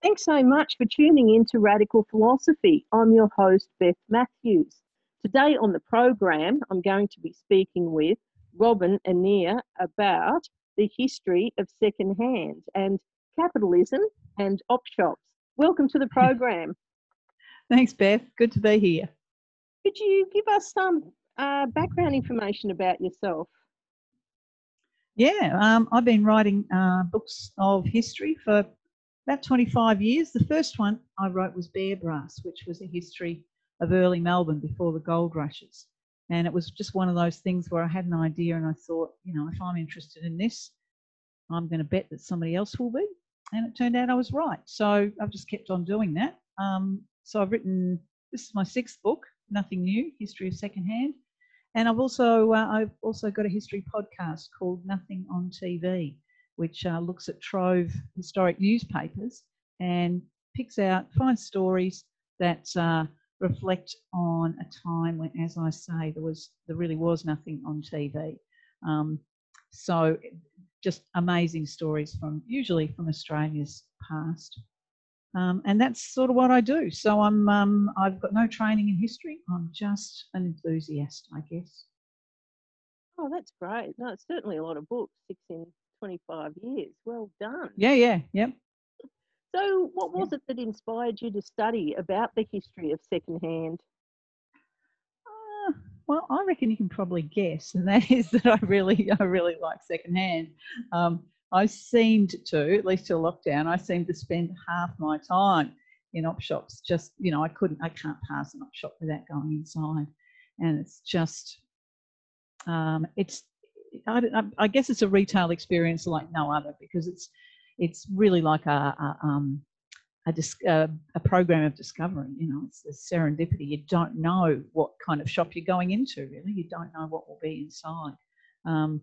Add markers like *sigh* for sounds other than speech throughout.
Thanks so much for tuning in to Radical Philosophy. I'm your host, Beth Matthews. Today on the program, I'm going to be speaking with Robin Annear about the history of secondhand and capitalism and op shops. Welcome to the program. *laughs* Thanks, Beth. Good to be here. Could you give us some uh, background information about yourself? Yeah, um, I've been writing uh, books of history for about 25 years. The first one I wrote was Bearbrass, which was a history of early Melbourne before the gold rushes. And it was just one of those things where I had an idea and I thought, you know, if I'm interested in this, I'm going to bet that somebody else will be. And it turned out I was right. So I've just kept on doing that. Um, so I've written, this is my sixth book, Nothing New, History of Secondhand. And I've also, uh, I've also got a history podcast called Nothing on TV, which uh, looks at Trove historic newspapers and picks out five stories that uh, reflect on a time when, as I say, there was there really was nothing on TV. Um, so just amazing stories from usually from Australia's past. Um, and that's sort of what I do. So I'm um, I've got no training in history. I'm just an enthusiast, I guess. Oh, that's great. No, it's certainly a lot of books, six in 25 years. Well done. Yeah, yeah, yep. So, what was yeah. it that inspired you to study about the history of secondhand? Uh, well, I reckon you can probably guess, and that *laughs* is that I really, I really like secondhand. Um, I seemed to, at least till lockdown, I seemed to spend half my time in op shops. Just, you know, I couldn't, I can't pass an op shop without going inside, and it's just, um, it's I, I, guess it's a retail experience like no other because it's it's really like a, a um, a, a, a, program of discovery. You know, it's the serendipity. You don't know what kind of shop you're going into. Really, you don't know what will be inside. Um,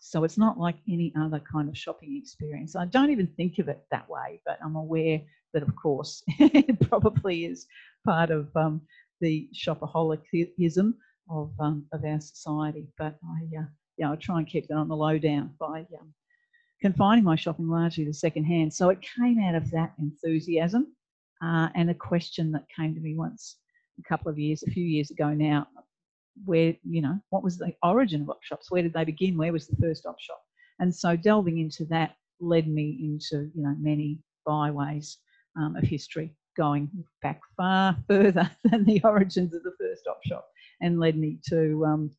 so it's not like any other kind of shopping experience. I don't even think of it that way, but I'm aware that, of course, *laughs* it probably is part of um, the shopaholicism of um, of our society. But I uh, yeah, I try and keep that on the low down by um, confining my shopping largely to secondhand. So it came out of that enthusiasm uh, and a question that came to me once a couple of years, a few years ago now, where, you know, what was the origin of op shops? Where did they begin? Where was the first op shop? And so delving into that led me into, you know, many byways um, of history going back far further *laughs* than the origins of the first op shop and led me to um,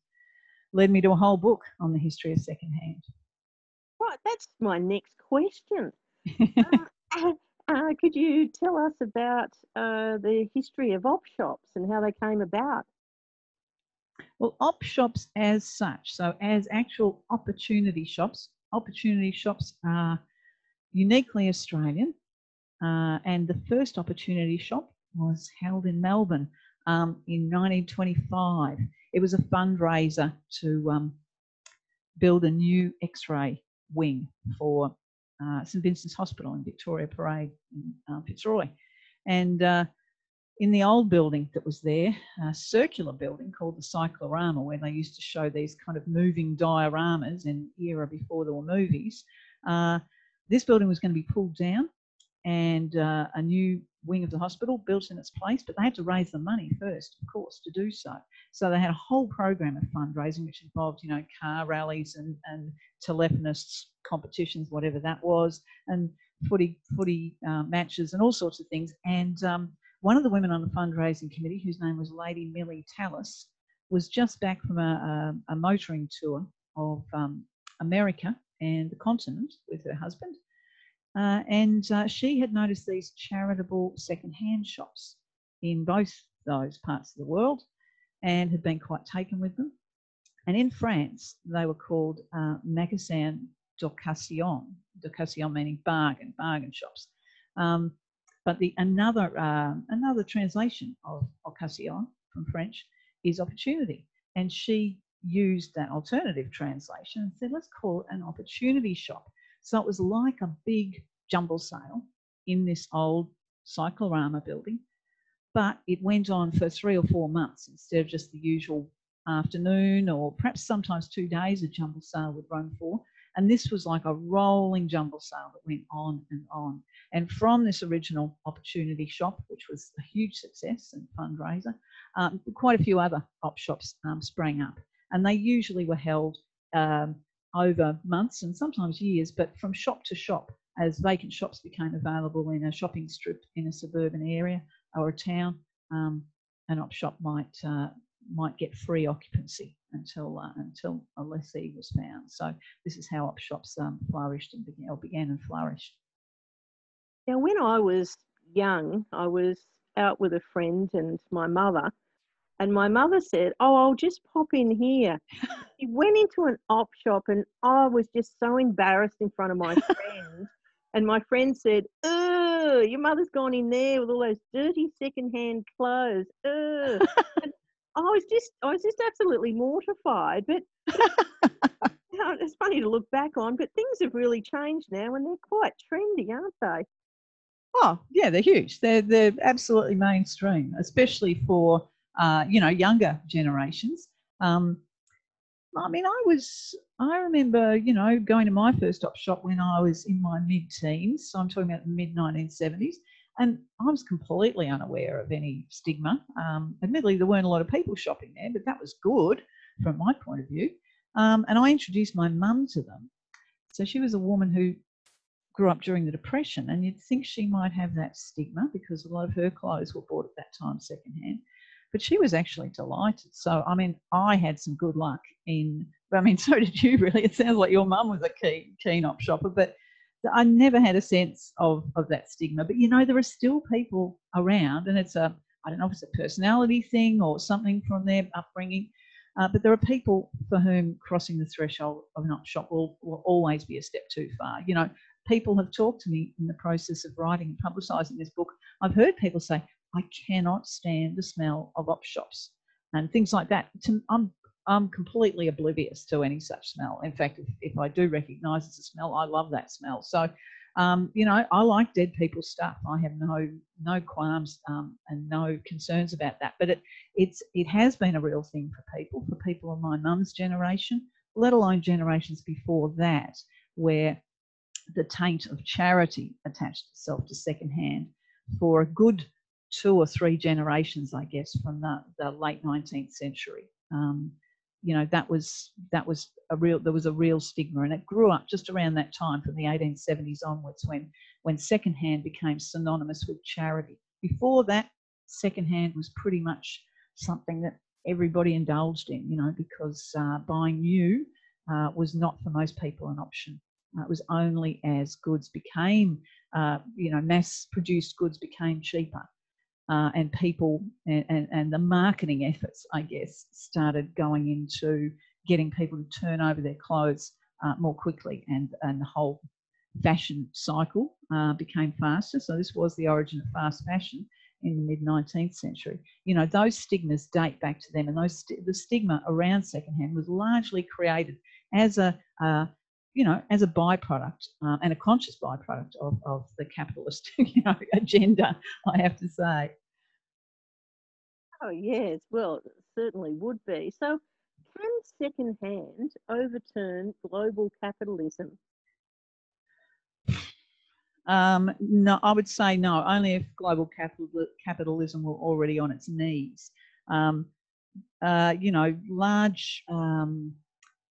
led me to a whole book on the history of secondhand. Right, that's my next question. *laughs* uh, uh, could you tell us about uh, the history of op shops and how they came about? Well, op shops as such, so as actual opportunity shops, opportunity shops are uniquely Australian. Uh, and the first opportunity shop was held in Melbourne um, in 1925. It was a fundraiser to um, build a new x ray wing for uh, St Vincent's Hospital in Victoria Parade in uh, Fitzroy. And uh, in the old building that was there, a circular building called the Cyclorama, where they used to show these kind of moving dioramas in era before there were movies, uh, this building was going to be pulled down and uh, a new wing of the hospital built in its place, but they had to raise the money first, of course, to do so. So they had a whole program of fundraising, which involved, you know, car rallies and, and telephonists competitions, whatever that was, and footy footy uh, matches and all sorts of things. And um, one of the women on the fundraising committee, whose name was Lady Millie Tallis, was just back from a, a, a motoring tour of um, America and the continent with her husband uh, and uh, she had noticed these charitable second-hand shops in both those parts of the world and had been quite taken with them. And in France, they were called uh, magasin d'occasion, d'occasion meaning bargain, bargain shops. Um, but the another uh, another translation of occasion from French is opportunity, and she used that alternative translation and said, let's call it an opportunity shop. So it was like a big jumble sale in this old cyclorama building, but it went on for three or four months instead of just the usual afternoon or perhaps sometimes two days a jumble sale would run for. And this was like a rolling jumble sale that went on and on. And from this original opportunity shop, which was a huge success and fundraiser, um, quite a few other op shops um, sprang up. And they usually were held um, over months and sometimes years, but from shop to shop as vacant shops became available in a shopping strip in a suburban area or a town, um, an op shop might uh, might get free occupancy until uh, until a lessee was found. So this is how op shops um, flourished and began, or began and flourished. Now, when I was young, I was out with a friend and my mother, and my mother said, "Oh, I'll just pop in here." she *laughs* went into an op shop, and I was just so embarrassed in front of my friend. and my friend said, "Oh, your mother's gone in there with all those dirty secondhand clothes." Ugh. I was just, I was just absolutely mortified. But *laughs* you know, it's funny to look back on. But things have really changed now, and they're quite trendy, aren't they? Oh, yeah, they're huge. They're they're absolutely mainstream, especially for uh, you know younger generations. Um, I mean, I was I remember you know going to my first op shop when I was in my mid teens. So I'm talking about the mid 1970s, and I was completely unaware of any stigma. Um, admittedly, there weren't a lot of people shopping there, but that was good from my point of view. Um, and I introduced my mum to them. So she was a woman who grew up during the Depression, and you'd think she might have that stigma because a lot of her clothes were bought at that time secondhand. But she was actually delighted. So, I mean, I had some good luck in, but I mean, *laughs* so did you really. It sounds like your mum was a keen, keen op shopper, but I never had a sense of, of that stigma. But you know, there are still people around, and it's a, I don't know if it's a personality thing or something from their upbringing, uh, but there are people for whom crossing the threshold of an op shop will, will always be a step too far. You know, people have talked to me in the process of writing and publicising this book. I've heard people say, I cannot stand the smell of op shops and things like that. I'm, I'm completely oblivious to any such smell. In fact, if, if I do recognise it's a smell, I love that smell. So, um, you know, I like dead people stuff. I have no no qualms um, and no concerns about that. But it it's it has been a real thing for people, for people of my mum's generation, let alone generations before that, where the taint of charity attached itself to secondhand for a good two or three generations, I guess, from the, the late 19th century. Um, you know, that was that was a real there was a real stigma, and it grew up just around that time, from the 1870s onwards, when when secondhand became synonymous with charity. Before that, secondhand was pretty much something that everybody indulged in, you know, because uh, buying new uh, was not for most people an option. Uh, it was only as goods became, uh, you know, mass produced goods became cheaper. Uh, and people and, and, and, the marketing efforts, I guess, started going into getting people to turn over their clothes uh, more quickly, and, and the whole fashion cycle uh, became faster. So, this was the origin of fast fashion in the mid 19th century. You know, those stigmas date back to them, and those st- the stigma around secondhand was largely created as a you know, as a byproduct um, and a conscious byproduct of, of the capitalist, *laughs* you know, agenda, I have to say. Oh yes, well, it certainly would be. So, can secondhand overturn global capitalism? Um, no, I would say no. Only if global capital, capitalism were already on its knees. Um, uh, you know, large um,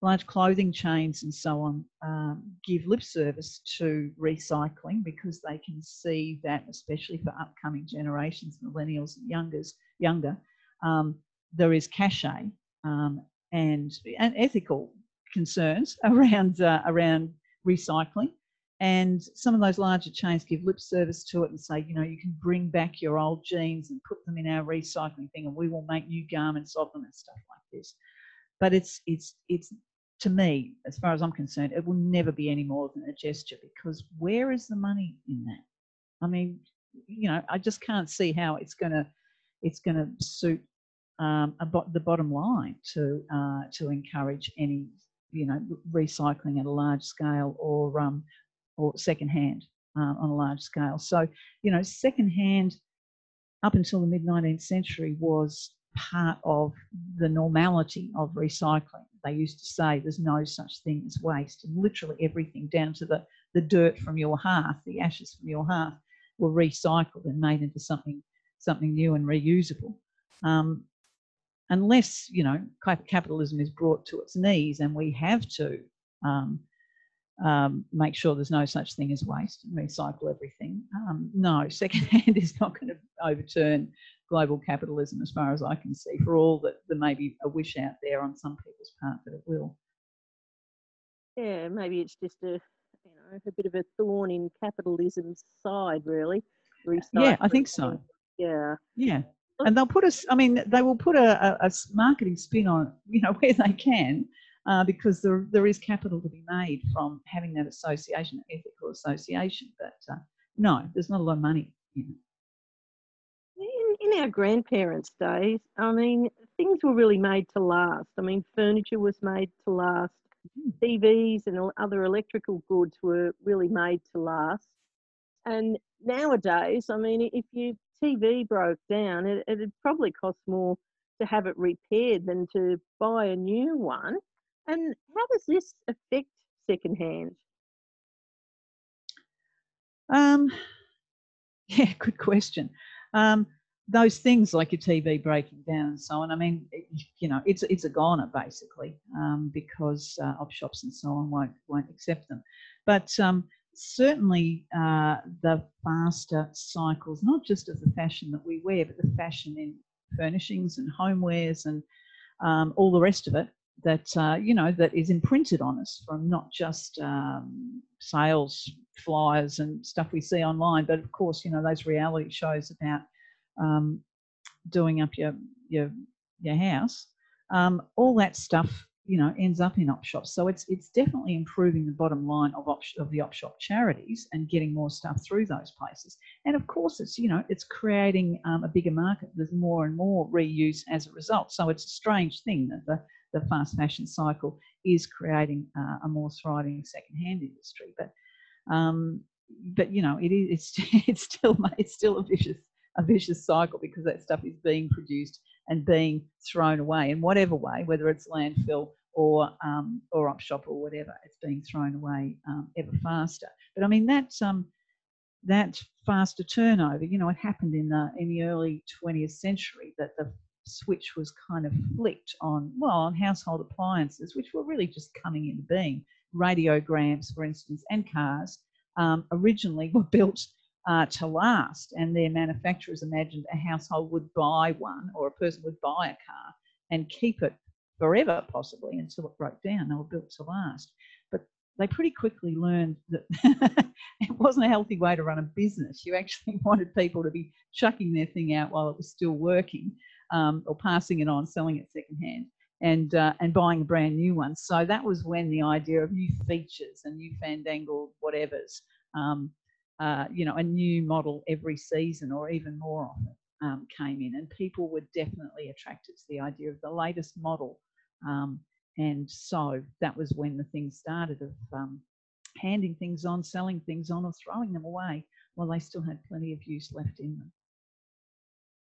large clothing chains and so on um, give lip service to recycling because they can see that, especially for upcoming generations, millennials and youngers, younger, um, there is cachet um, and, and ethical concerns *laughs* around, uh, around recycling. And some of those larger chains give lip service to it and say, you know, you can bring back your old jeans and put them in our recycling thing, and we will make new garments of them and stuff like this. But it's it's it's to me, as far as I'm concerned, it will never be any more than a gesture because where is the money in that? I mean, you know, I just can't see how it's going to it's to suit um, the bottom line to uh, to encourage any you know recycling at a large scale or um, or secondhand uh, on a large scale. So you know, secondhand up until the mid 19th century was part of the normality of recycling they used to say there's no such thing as waste, and literally everything down to the the dirt from your hearth, the ashes from your hearth, were recycled and made into something something new and reusable. Um, unless you know capitalism is brought to its knees and we have to um, um, make sure there's no such thing as waste and recycle everything. Um, no, secondhand *laughs* is not going to overturn global capitalism as far as I can see, for all that there may be a wish out there on some people's part that it will. Yeah, maybe it's just a you know a bit of a thorn in capitalism's side, really. Recycling. Yeah, I think so. Yeah. Yeah. And they'll put us, I mean, they will put a, a, a marketing spin on, you know, *laughs* where they can, uh, because there, there is capital to be made from having that association, ethical association. But uh, no, there's not a lot of money. In, in our grandparents' days, I mean, things were really made to last. I mean, furniture was made to last. TVs and other electrical goods were really made to last. And nowadays, I mean, if your TV broke down, it, it'd probably cost more to have it repaired than to buy a new one. And how does this affect secondhand? Um, *laughs* yeah, good question. Um, those things like your TV breaking down and so on. I mean, you know, it's it's a goner basically um, because uh, op shops and so on won't won't accept them. But um, certainly uh, the faster cycles, not just of the fashion that we wear, but the fashion in furnishings and homewares and um, all the rest of it that uh, you know that is imprinted on us from not just um, sales flyers and stuff we see online, but of course you know those reality shows about um, doing up your your your house. Um, all that stuff you know ends up in op shops. So it's it's definitely improving the bottom line of op, of the op shop charities and getting more stuff through those places. And of course, it's you know it's creating um, a bigger market. There's more and more reuse as a result. So it's a strange thing that the the fast fashion cycle is creating uh, a more thriving second-hand industry. But um, but you know it is it's, *laughs* it's still it's still a vicious a vicious cycle because that stuff is being produced and being thrown away in whatever way, whether it's landfill or um, or op shop or whatever, it's being thrown away um, ever faster. But I mean that's um, that faster turnover. You know, it happened in the in the early 20th century that the switch was kind of flicked on well on household appliances, which were really just coming into being. Radiograms, for instance, and cars um, originally *laughs* were built uh, to last. And their manufacturers imagined a household would buy one or a person would buy a car and keep it forever, possibly, until it broke down. They were built to last. But they pretty quickly learned that *laughs* it wasn't a healthy way to run a business. You actually *laughs* wanted people to be chucking their thing out while it was still working um, or passing it on, selling it secondhand. And, uh, and buying a brand new one. So that was when the idea of new features and new fandangled whatevers um, uh, you know, a new model every season or even more often um, came in, and people were definitely attracted to the idea of the latest model. Um, and so that was when the thing started of um, handing things on, selling things on, or throwing them away while they still had plenty of use left in them.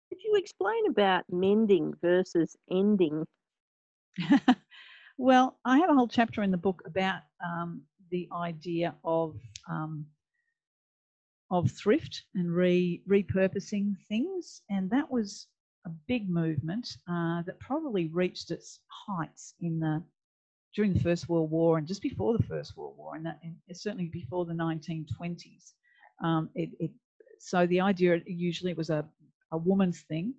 Could you explain about mending versus ending? *laughs* well, I have a whole chapter in the book about um, the idea of um, of thrift and re, repurposing things. And that was a big movement uh, that probably reached its heights in the during the First World War and just before the First World War, and, that, and certainly before the 1920s. Um, it, it, so the idea usually was a, a woman's thing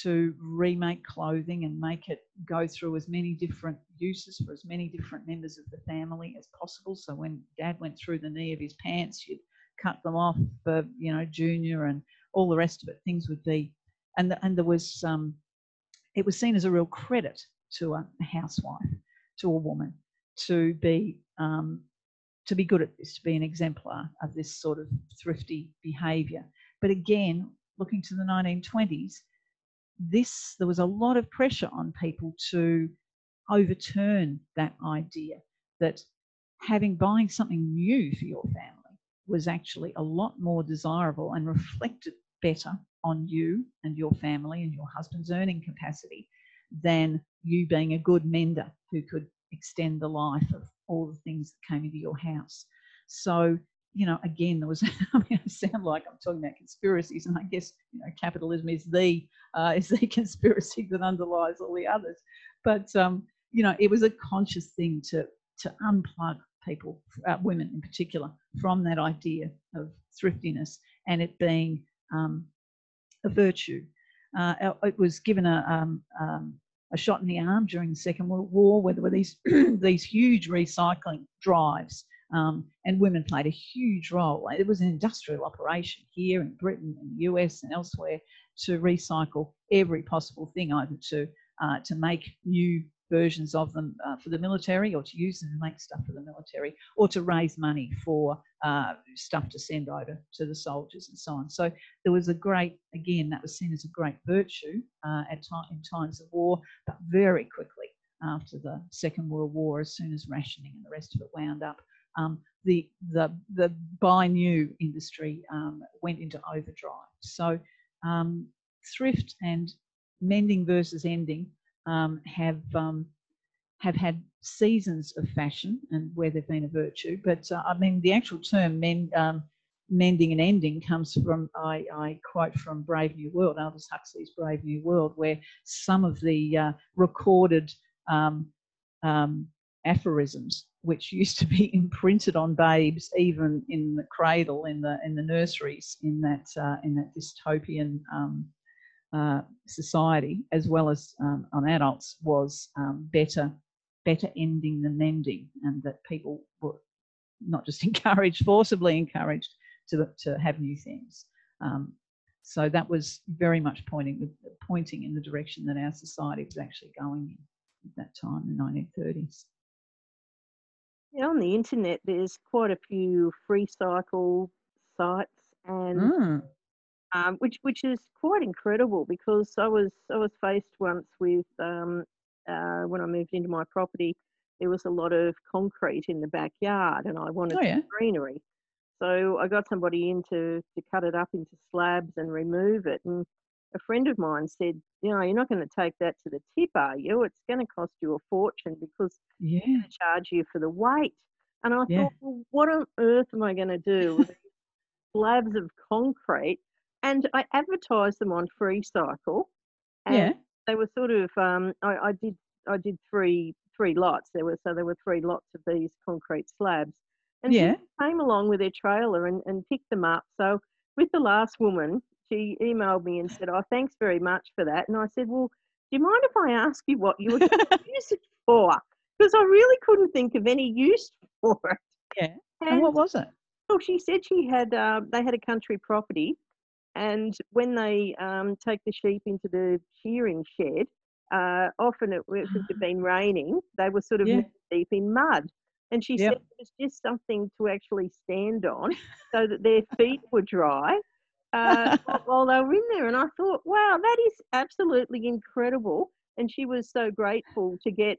to remake clothing and make it go through as many different uses for as many different members of the family as possible. So when dad went through the knee of his pants, you'd cut them off for you know junior and all the rest of it. Things would be, and the, and there was um, it was seen as a real credit to a, housewife, to a woman, to be um, to be good at this, to be an exemplar of this sort of thrifty behaviour. But again, looking to the 1920s, this there was a lot of pressure on people to overturn that idea that having buying something new for your family was actually a lot more desirable and reflected better on you and your family and your husband's earning capacity than you being a good mender who could extend the life of all the things that came into your house. So, you know, again, there was, *laughs* I mean, I sound like I'm talking about conspiracies, and I guess, you know, capitalism is the, uh, *laughs* is the conspiracy that underlies all the others. But, um, you know, it was a conscious thing to, to unplug people, uh, women in particular, from that idea of thriftiness and it being um, a virtue. Uh, it was given a, um, um, a shot in the arm during the Second World War, where there were these *clears throat* these huge recycling drives, um, and women played a huge role. It was an industrial operation here in Britain, in the US, and elsewhere to recycle every possible thing, either to uh, to make new versions of them uh, for the military or to use them to make stuff for the military or to raise money for uh, stuff to send over to the soldiers and so on. So there was a great, again, that was seen as a great virtue uh, at in times of war, but very quickly after the Second World War, as soon as rationing and the rest of it wound up, um, the, the, the buy new industry um, went into overdrive. So um, thrift and mending versus ending um, have um, have had seasons of fashion and where they've been a virtue. But uh, I mean, the actual term mend, um, mending and ending comes from I, I, quote from Brave New World, Aldous Huxley's Brave New World, where some of the uh, recorded um, um, aphorisms which used to be *laughs* imprinted on babes even in the cradle in the in the nurseries in that uh, in that dystopian um, uh, society as well as um, on adults was um, better better ending than mending and that people were not just *laughs* encouraged forcibly encouraged to, to have new things. Um, so that was very much pointing pointing in the direction that our society was actually going in at that time in the 1930s yeah, on the internet there's quite a few free cycle sites and mm um, which which is quite incredible because I was I was faced once with um, uh, when I moved into my property, there was a lot of concrete in the backyard, and I wanted oh, yeah. greenery. So I got somebody in to, to cut it up into slabs and remove it. And a friend of mine said, you know, you're not going to take that to the tip, are you? It's going to cost you a fortune because yeah. they're going to charge you for the weight. And I yeah. thought, well, what on earth am I going to do with slabs of concrete and I advertised them on Freecycle. And yeah. They were sort of um, I, I did I did three three lots. There were so there were three lots of these concrete slabs. And yeah. came along with their trailer and, and picked them up. So with the last woman, she emailed me and said, Oh, thanks very much for that. And I said, Well, do you mind if I ask you what you were going *laughs* to use it for? Because I really couldn't think of any use for it. Yeah. And, and what was it? Well, she said she had uh, they had a country property and when they um, take the sheep into the shearing shed, uh, often it would have been raining, they were sort of yeah. deep in mud. And she yep. said it was just something to actually stand on so that their *laughs* feet were dry uh, *laughs* while they were in there. And I thought, wow, that is absolutely incredible. And she was so grateful to get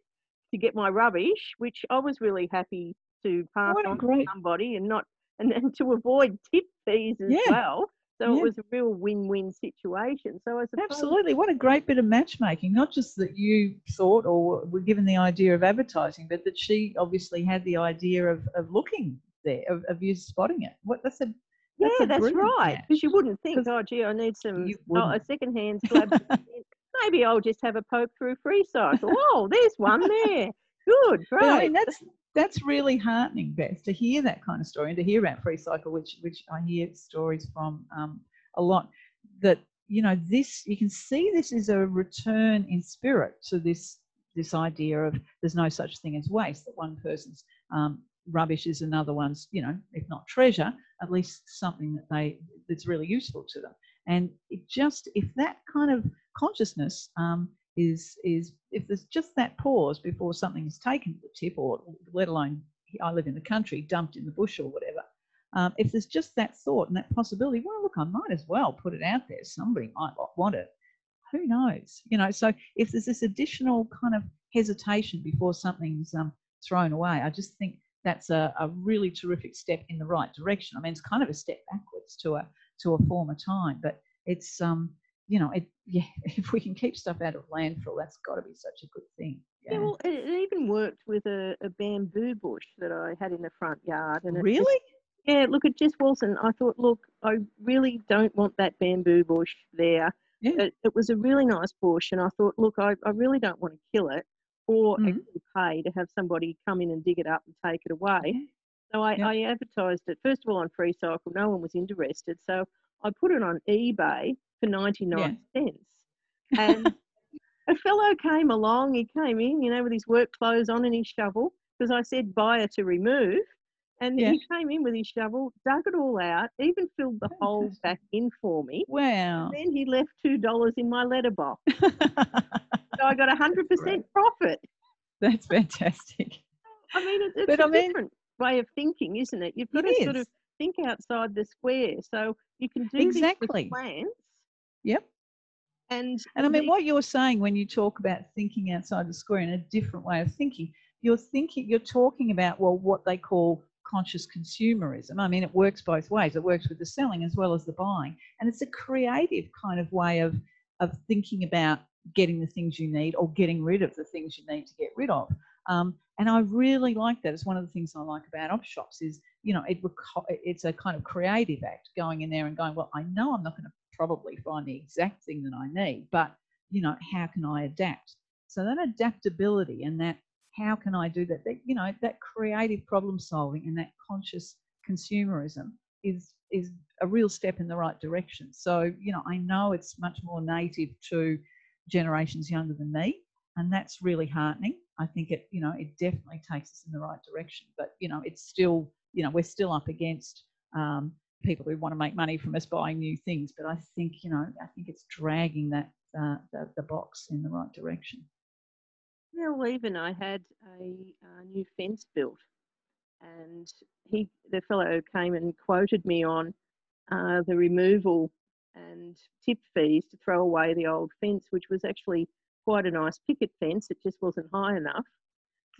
to get my rubbish, which I was really happy to pass on great... to somebody and not and then to avoid tip fees as yeah. well. So yeah. it was a real win-win situation. So I suppose, absolutely, what a great bit of matchmaking! Not just that you thought or were given the idea of advertising, but that she obviously had the idea of, of looking there, of, of you spotting it. What that's a that's yeah, that's right. Because you wouldn't think, oh, gee, I need some oh, a second-hand *laughs* slab. Maybe I'll just have a poke through Freecycle. oh, there's one there. Good, great. But I mean, that's that's really heartening, Beth, to hear that kind of story and to hear about Freecycle, which which I hear stories from um, a lot. That you know, this you can see this is a return in spirit to this this idea of there's no such thing as waste. That one person's um, rubbish is another one's, you know, if not treasure, at least something that they that's really useful to them. And it just if that kind of consciousness um, is is if there's just that pause before something is taken to the tip, or let alone I live in the country, dumped in the bush or whatever. Um, if there's just that thought and that possibility, well, look, I might as well put it out there. Somebody might want it. Who knows? You know. So if there's this additional kind of hesitation before something's um, thrown away, I just think that's a, a really terrific step in the right direction. I mean, it's kind of a step backwards to a to a former time, but it's um you know, it, *laughs* yeah, if we can keep stuff out of landfill, that's got to be such a good thing. Yeah, well, it, it even worked with a, a bamboo bush that I had in the front yard. And it just- really? yeah, look, it just wasn't. I thought, look, I really don't want that bamboo bush there. Yeah. It, it was a really nice bush, and I thought, look, I, I really don't want to kill it or Mhm. actually pay to have somebody come in and dig it up and take it away. Yeah. So I, Yep. I advertised it first of all on Freecycle. No one was interested, so I put it on eBay for ninety nine cents. *laughs* And a fellow came along. He came in, you know, with his work clothes on and his shovel, because I said buyer to remove. And Yeah. he came in with his shovel, dug it all out, even filled the hole back in for me. Wow. Then he left two dollars in my letterbox, *laughs* so I got a hundred Great. percent profit. That's fantastic. I mean, it, it's But a I mean- different way of thinking, isn't it? You've got It to sort of think outside the square, so you can do Exactly. this with plants. Yep. And And I mean, what you're saying when you talk about thinking outside the square in a different way of thinking, you're thinking, you're talking about, well, what they call conscious consumerism. I mean, it works both ways. It works with the selling as well as the buying. And it's a creative kind of way of, of thinking about getting the things you need or getting rid of the things you need to get rid of. Um, and I really like that. It's one of the things I like about op shops is, you know, it, it's a kind of creative act going in there and going, well, I know I'm not going to probably find the exact thing that I need, but, you know, how can I adapt? So that adaptability and that how can I do that? that you know, that creative problem solving and that conscious consumerism is is a real step in the right direction. So, you know, I know it's much more native to generations younger than me, and that's really heartening. I think it, you know, it definitely takes us in the right direction. But you know, it's still, you know, we're still up against um, people who want to make money from us buying new things. But I think, you know, I think it's dragging that uh, the, the box in the right direction. Yeah, well, even I had a, uh new fence built, and he, the fellow, came and quoted me on uh, the removal and tip fees to throw away the old fence, which was actually quite a nice picket fence. It just wasn't high enough.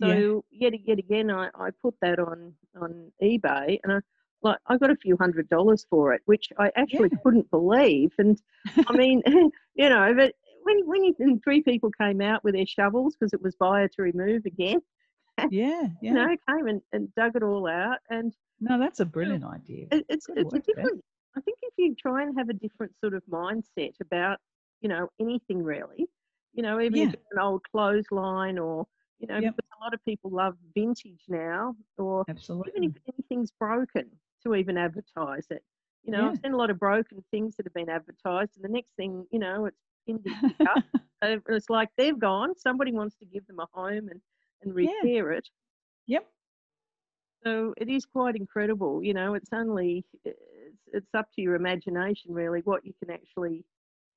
Yeah. So yet yet again, I, I put that on on eBay, and I like I got a few hundred dollars for it, which I actually Yeah. couldn't believe. And I *laughs* mean, *laughs* you know, but when when you, and three people came out with their shovels because it was buyer to remove again, *laughs* Yeah, yeah. you know, came and, and dug it all out, and No, that's a brilliant idea. it, it's Good it's a different. I think if you try and have a different sort of mindset about you know anything really, you know, even Yeah. an old clothesline or you know, Yep. because a lot of people love vintage now, or even if anything's broken, to even advertise it. You know, Yeah. I've seen a lot of broken things that have been advertised, and the next thing you know, it's in the. *laughs* It's like they've gone. Somebody wants to give them a home and and Yeah. repair it. Yep. So it is quite incredible. You know, it's only it's, it's up to your imagination really what you can actually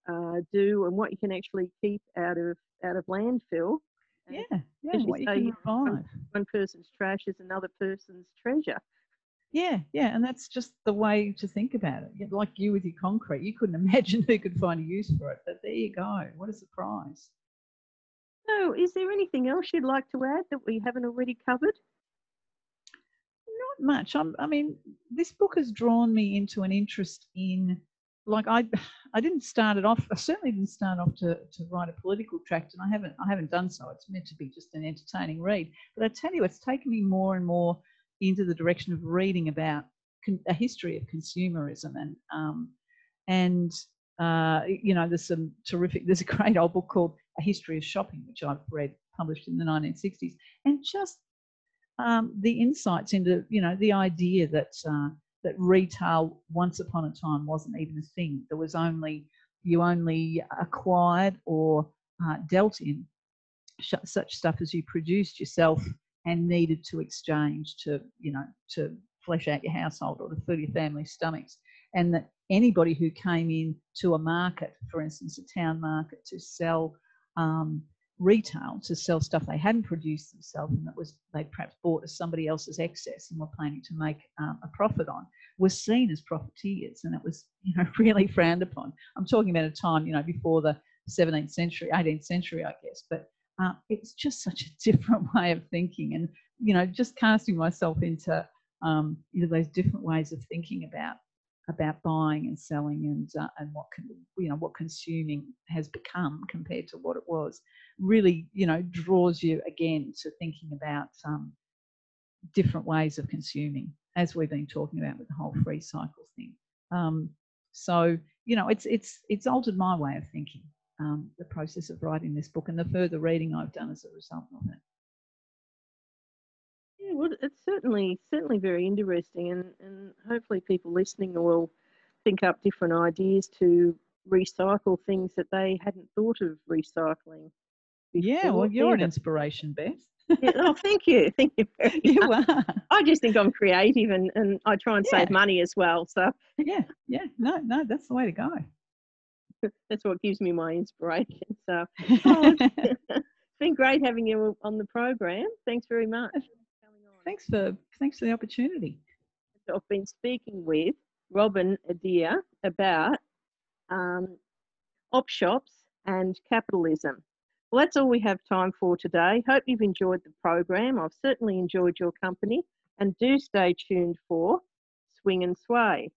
uh, do and what you can actually keep out of out of landfill. And Yeah, yeah. you What you say, can you revive. One person's trash is another person's treasure. Yeah, yeah, and that's just the way to think about it. Like you with your concrete, you couldn't *laughs* imagine who could find a use for it, but there you go. What a surprise! So, is there anything else you'd like to add that we haven't already covered? Not much. I'm, I mean, this book has drawn me into an interest in, like I, *sighs* I didn't start it off. I certainly didn't start off to, to write a political tract, and I haven't, I haven't done so. It's meant to be just an entertaining read. But I tell you, it's taken me more and more into the direction of reading about con- a history of consumerism and, um, and uh, you know, there's some terrific. There's a great old book called A History of Shopping, which I've read, published in the 1960s, and just um, the insights into you know the idea that uh, that retail once upon a time wasn't even a thing. There was only you only acquired or uh, dealt in such stuff as you produced yourself and needed to exchange to you know to flesh out your household or to fill your family's stomachs, and that anybody who came in to a market, for instance, a town market, to sell um, retail to sell stuff they hadn't produced themselves and that was they perhaps bought as somebody else's excess and were planning to make um, a profit on was seen as profiteers and it was *laughs* you know really frowned upon. I'm talking about a time you know before the 17th century 18th century i guess but uh, it's just such a *laughs* different way of thinking and you know just casting myself into um, you know those different ways of thinking about about buying and selling and uh, and what can you know what consuming has become compared to what it was really you know draws you again to thinking about um, different ways of consuming as we've been talking about with the whole Freecycle thing. Um, so you know it's it's it's altered my way of thinking um, the process of writing this book and the further reading I've done as a result of it. Yeah, well, it's certainly certainly very interesting, and and hopefully people listening will think up different ideas to recycle things that they hadn't thought of recycling. Yeah, well, you're an inspiration, Beth. yeah, oh, thank you, thank you. *laughs* you are. I just think I'm creative, and and I try and yeah. save money as well. So yeah, yeah, no, no, that's the way to go. *laughs* that's what gives me my inspiration. So *laughs* oh, it's been great having you on the program. Thanks very much. Thanks for thanks for the opportunity. I've been speaking with Robin Adair about um, op shops and capitalism. Well, that's all we have time for today. Hope you've enjoyed the program. I've certainly enjoyed your company, and do stay tuned for Swing and Sway.